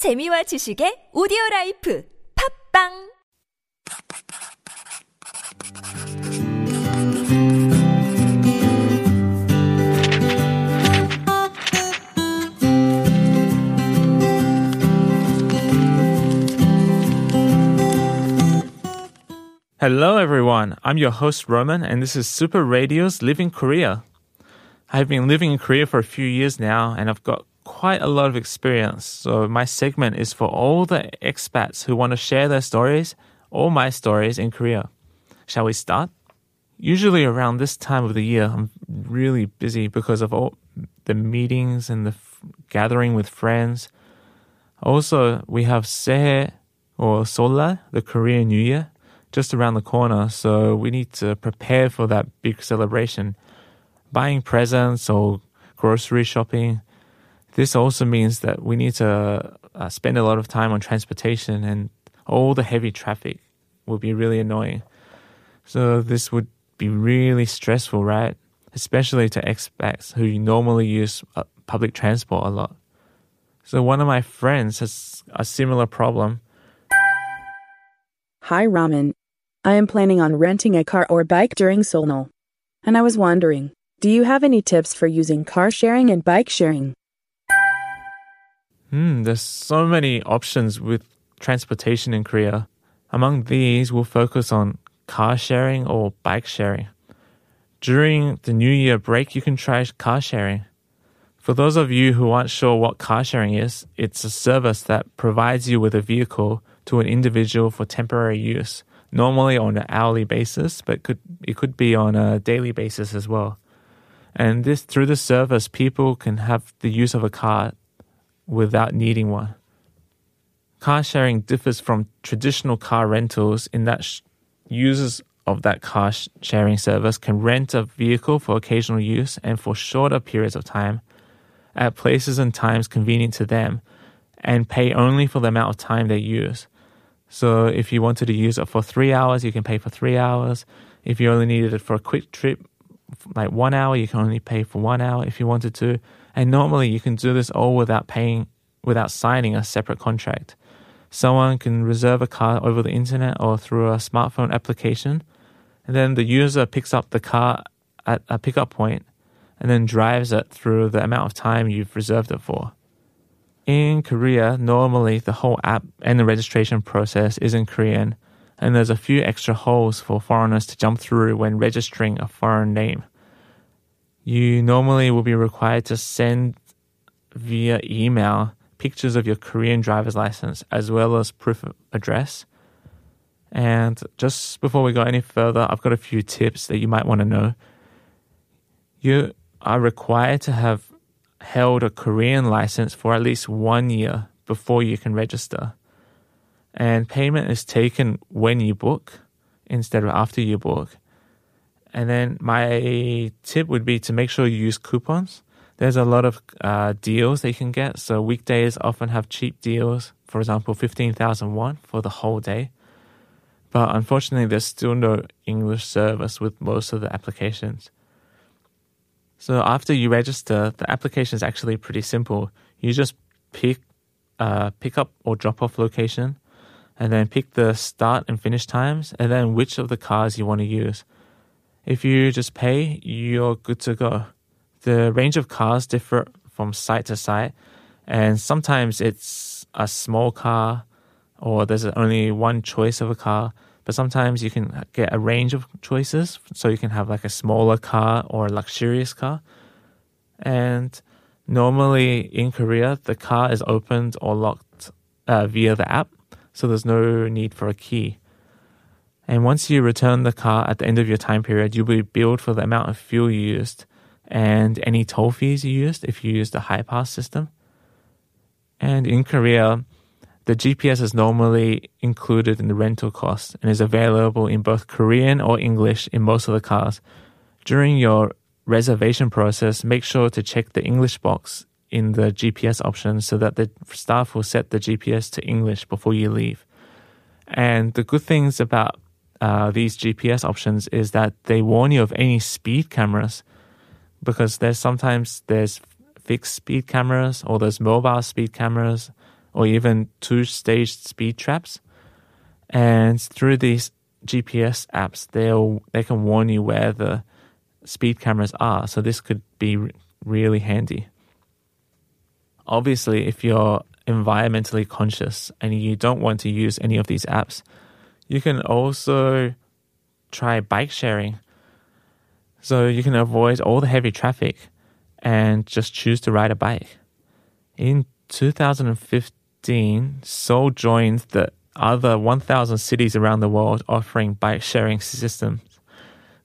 재미와 지식의 오디오 라이프 팝빵 Hello, everyone. I'm your host, Roman, and this is Super Radio's Living Korea. I've been living in Korea for a few years now, and I've got quite a lot of experience. So, my segment is for all the expats who want to share their stories or my stories in Korea. Shall we start? Usually, around this time of the year, I'm really busy because of all the meetings and the f- gathering with friends. Also, we have Sehe or Seollal, the Korean New Year, just around the corner, so we need to prepare for that big celebration. Buying presents or grocery shopping. This also means that we need to uh, spend a lot of time on transportation, and all the heavy traffic will be really annoying. So, this would be really stressful, right? Especially to expats who normally use uh, public transport a lot. So, one of my friends has a similar problem. Hi, Roman. I am planning on renting a car or bike during Solno. And I was wondering, do you have any tips for using car sharing and bike sharing? Hmm, there's so many options with transportation in Korea. Among these, we'll focus on car sharing or bike sharing. During the New Year break, you can try car sharing. For those of you who aren't sure what car sharing is, it's a service that provides you with a vehicle to an individual for temporary use, normally on an hourly basis, but could it could be on a daily basis as well. And this through the service, people can have the use of a car without needing one. Car sharing differs from traditional car rentals in that sh- users of that car sh- sharing service can rent a vehicle for occasional use and for shorter periods of time at places and times convenient to them and pay only for the amount of time they use. So if you wanted to use it for three hours, you can pay for three hours. If you only needed it for a quick trip, like one hour, you can only pay for one hour if you wanted to. And normally you can do this all without paying, without signing a separate contract. Someone can reserve a car over the internet or through a smartphone application. And then the user picks up the car at a pickup point and then drives it through the amount of time you've reserved it for. In Korea, normally the whole app and the registration process is in Korean, and there's a few extra holes for foreigners to jump through when registering a foreign name. You normally will be required to send via email pictures of your Korean driver's license as well as proof of address. And just before we go any further, I've got a few tips that you might want to know. You are required to have held a Korean license for at least one year before you can register. And payment is taken when you book instead of after you book. And then my tip would be to make sure you use coupons. There's a lot of uh, deals that you can get. So weekdays often have cheap deals. For example, 15,000 won for the whole day. But unfortunately, there's still no English service with most of the applications. So after you register, the application is actually pretty simple. You just pick uh, pick up or drop off location, and then pick the start and finish times, and then which of the cars you want to use. If you just pay, you're good to go. The range of cars differ from site to site, and sometimes it's a small car, or there's only one choice of a car. But sometimes you can get a range of choices, so you can have like a smaller car or a luxurious car. And normally in Korea, the car is opened or locked uh, via the app, so there's no need for a key. And once you return the car at the end of your time period, you'll be billed for the amount of fuel you used and any toll fees you used if you used the high pass system. And in Korea, the GPS is normally included in the rental cost and is available in both Korean or English in most of the cars. During your reservation process, make sure to check the English box in the GPS option so that the staff will set the GPS to English before you leave. And the good things about uh, these GPS options is that they warn you of any speed cameras because there's sometimes there's fixed speed cameras or there's mobile speed cameras or even two stage speed traps. And through these GPS apps, they'll they can warn you where the speed cameras are. So this could be really handy. Obviously, if you're environmentally conscious and you don't want to use any of these apps, you can also try bike sharing. So you can avoid all the heavy traffic and just choose to ride a bike. In 2015, Seoul joined the other 1,000 cities around the world offering bike sharing systems.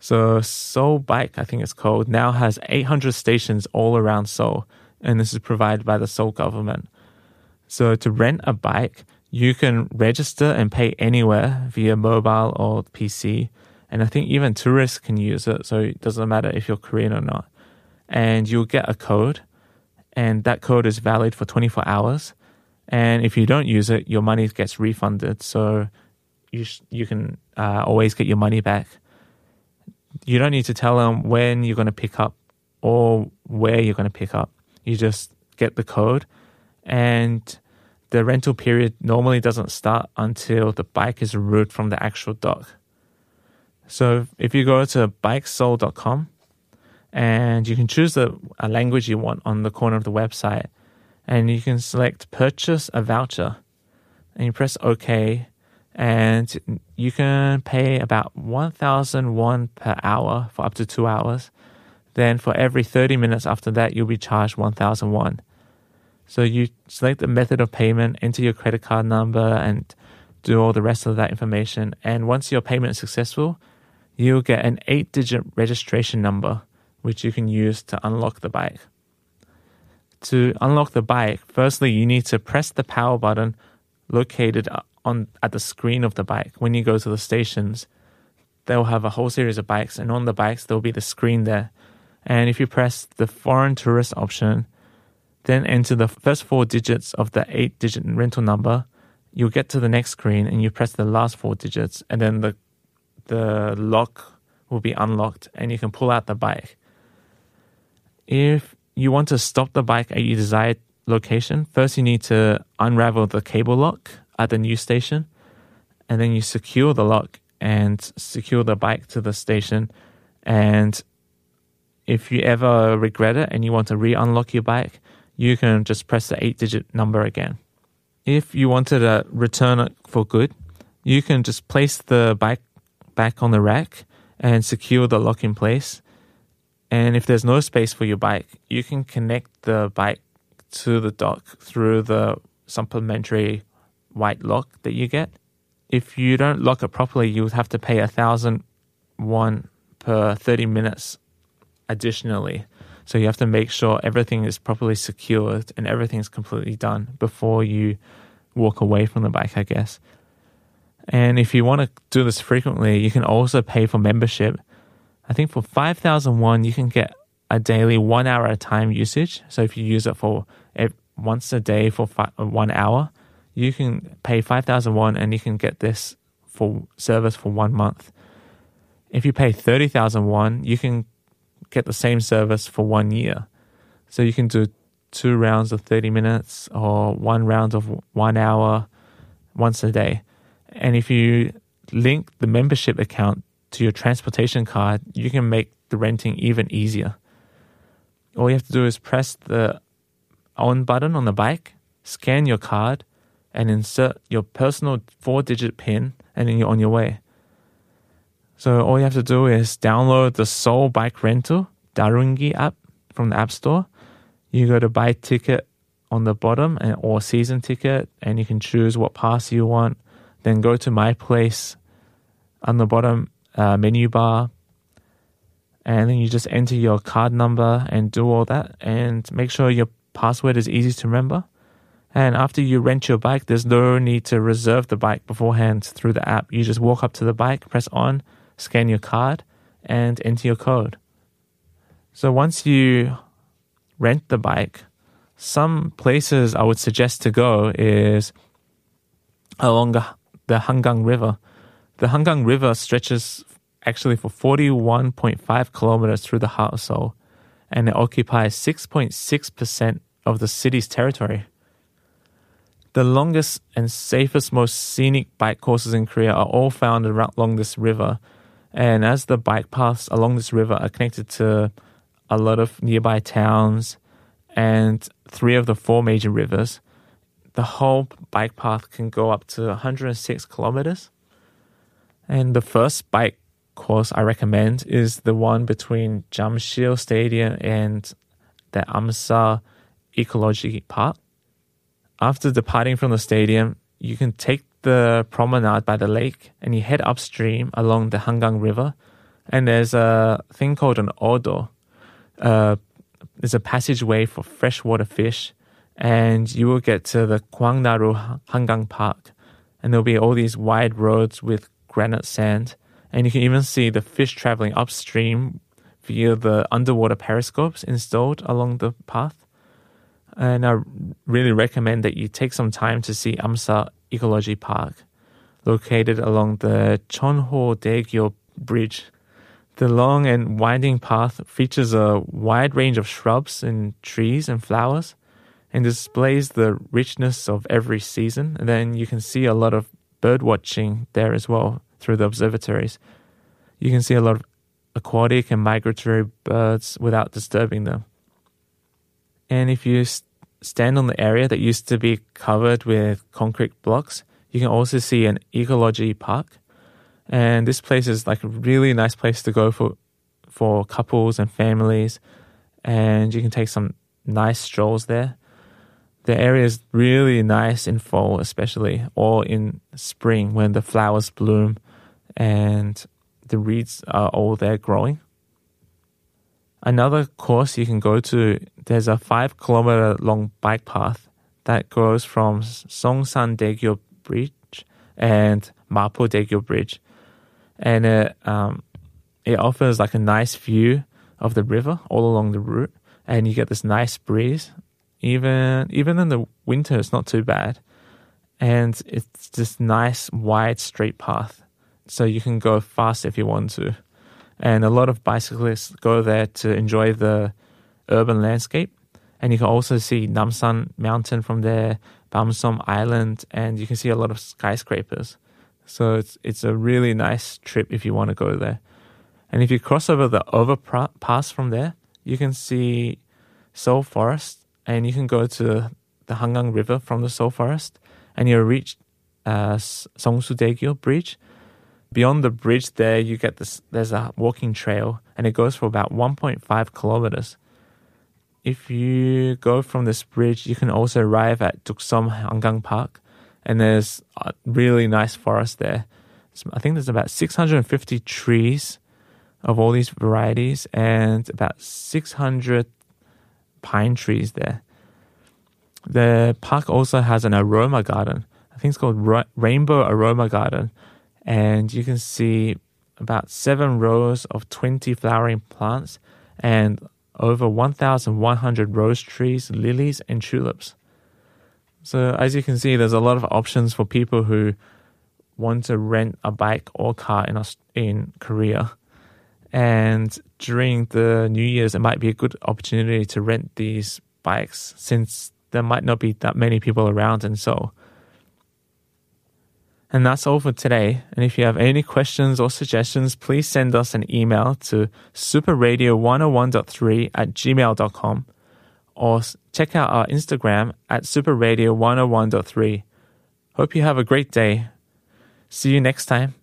So Seoul Bike, I think it's called, now has 800 stations all around Seoul, and this is provided by the Seoul government. So to rent a bike, you can register and pay anywhere via mobile or PC. And I think even tourists can use it, so it doesn't matter if you're Korean or not. And you'll get a code, and that code is valid for 24 hours. And if you don't use it, your money gets refunded. So you sh- you can uh, always get your money back. You don't need to tell them when you're going to pick up or where you're going to pick up. You just get the code, and the rental period normally doesn't start until the bike is removed from the actual dock. So if you go to bikeseoul.com and you can choose a, a language you want on the corner of the website and you can select purchase a voucher and you press OK and you can pay about 1000 won per hour for up to two hours. Then for every 30 minutes after that, you'll be charged 1000 won. So you select the method of payment, enter your credit card number, and do all the rest of that information. And once your payment is successful, you'll get an eight digit registration number, which you can use to unlock the bike. To unlock the bike, firstly, you need to press the power button located on at the screen of the bike. When you go to the stations, they'll have a whole series of bikes, and on the bikes, there'll be the screen there. And if you press the foreign tourist option, then enter the first four digits of the eight digit rental number, you'll get to the next screen and you press the last four digits, and then the the lock will be unlocked and you can pull out the bike. If you want to stop the bike at your desired location, first you need to unravel the cable lock at the new station, and then you secure the lock and secure the bike to the station. And if you ever regret it and you want to re unlock your bike, you can just press the eight digit number again. If you wanted to return it for good, you can just place the bike back on the rack and secure the lock in place. And if there's no space for your bike, you can connect the bike to the dock through the supplementary white lock that you get. If you don't lock it properly, you would have to pay a thousand won per 30 minutes additionally. So you have to make sure everything is properly secured and everything's completely done before you walk away from the bike, I guess. And if you want to do this frequently, you can also pay for membership. I think for 5,000 won, you can get a daily one hour at a time usage. So if you use it for once a day for five, uh, one hour, you can pay 5,000 won and you can get this for service for one month. If you pay 30,000 won, you can get the same service for one year. So you can do two rounds of 30 minutes or one round of one hour once a day. And if you link the membership account to your transportation card, you can make the renting even easier. All you have to do is press the on button on the bike, scan your card, and insert your personal four digit PIN, and then you're on your way. So all you have to do is download the Seoul Bike Rental Ddareungi app from the App Store. You go to buy ticket on the bottom and or season ticket, and you can choose what pass you want. Then go to My Place on the bottom uh, menu bar, and then you just enter your card number and do all that, and make sure your password is easy to remember. And after you rent your bike, there's no need to reserve the bike beforehand through the app. You just walk up to the bike, press on, scan your card, and enter your code. So once you rent the bike, some places I would suggest to go is along the, Hangang River. The Hangang River stretches actually for 41.5 kilometers through the heart of Seoul, and it occupies 6.6% of the city's territory. The longest and safest, most scenic bike courses in Korea are all found along this river. And as the bike paths along this river are connected to a lot of nearby towns and three of the four major rivers, the whole bike path can go up to 106 kilometers. And the first bike course I recommend is the one between Jamsil Stadium and the Amsa Ecology Park. After departing from the stadium, you can take the promenade by the lake and you head upstream along the Hangang River. And there's a thing called an odo. Uh, there's a passageway for freshwater fish, and you will get to the Gwangnaru Hangang Park. And there'll be all these wide roads with granite sand, and you can even see the fish traveling upstream via the underwater periscopes installed along the path. And I really recommend that you take some time to see Amsa Ecology Park, located along the Cheonho Daegyo Bridge. The long and winding path features a wide range of shrubs and trees and flowers and displays the richness of every season. And then you can see a lot of bird watching there as well through the observatories. You can see a lot of aquatic and migratory birds without disturbing them. And if you stand on the area that used to be covered with concrete blocks, you can also see an ecology park. And this place is like a really nice place to go for for couples and families. And you can take some nice strolls there. The area is really nice in fall, especially, or in spring when the flowers bloom and the reeds are all there growing. Another course you can go to, there's a five kilometer long bike path that goes from Seongsan Daegyo Bridge and Mapo Daegyo Bridge. And it, um, it offers like a nice view of the river all along the route. And you get this nice breeze. Even, even in the winter, it's not too bad. And it's this nice, wide, straight path. So you can go fast if you want to and a lot of bicyclists go there to enjoy the urban landscape. And you can also see Namsan Mountain from there, Bamseom Island, and you can see a lot of skyscrapers. So it's it's a really nice trip if you want to go there. And if you cross over the overpass from there, you can see Seoul Forest, and you can go to the Hangang River from the Seoul Forest, and you'll reach uh, Seongsu Bridge, Beyond the bridge there, you get this, there's a walking trail and it goes for about 1.5 kilometers. If you go from this bridge, you can also arrive at Ttukseom Hangang Park and there's a really nice forest there. I think there's about 650 trees of all these varieties and about 600 pine trees there. The park also has an aroma garden. I think it's called Rainbow Aroma Garden, and you can see about seven rows of 20 flowering plants and over 1,100 rose trees, lilies, and tulips. So, as you can see, there's a lot of options for people who want to rent a bike or car in, in Korea. And during the New Year's, it might be a good opportunity to rent these bikes since there might not be that many people around in Seoul. And that's all for today. And if you have any questions or suggestions, please send us an email to superradio101.3 at gmail.com or check out our Instagram at superradio101.3. Hope you have a great day. See you next time.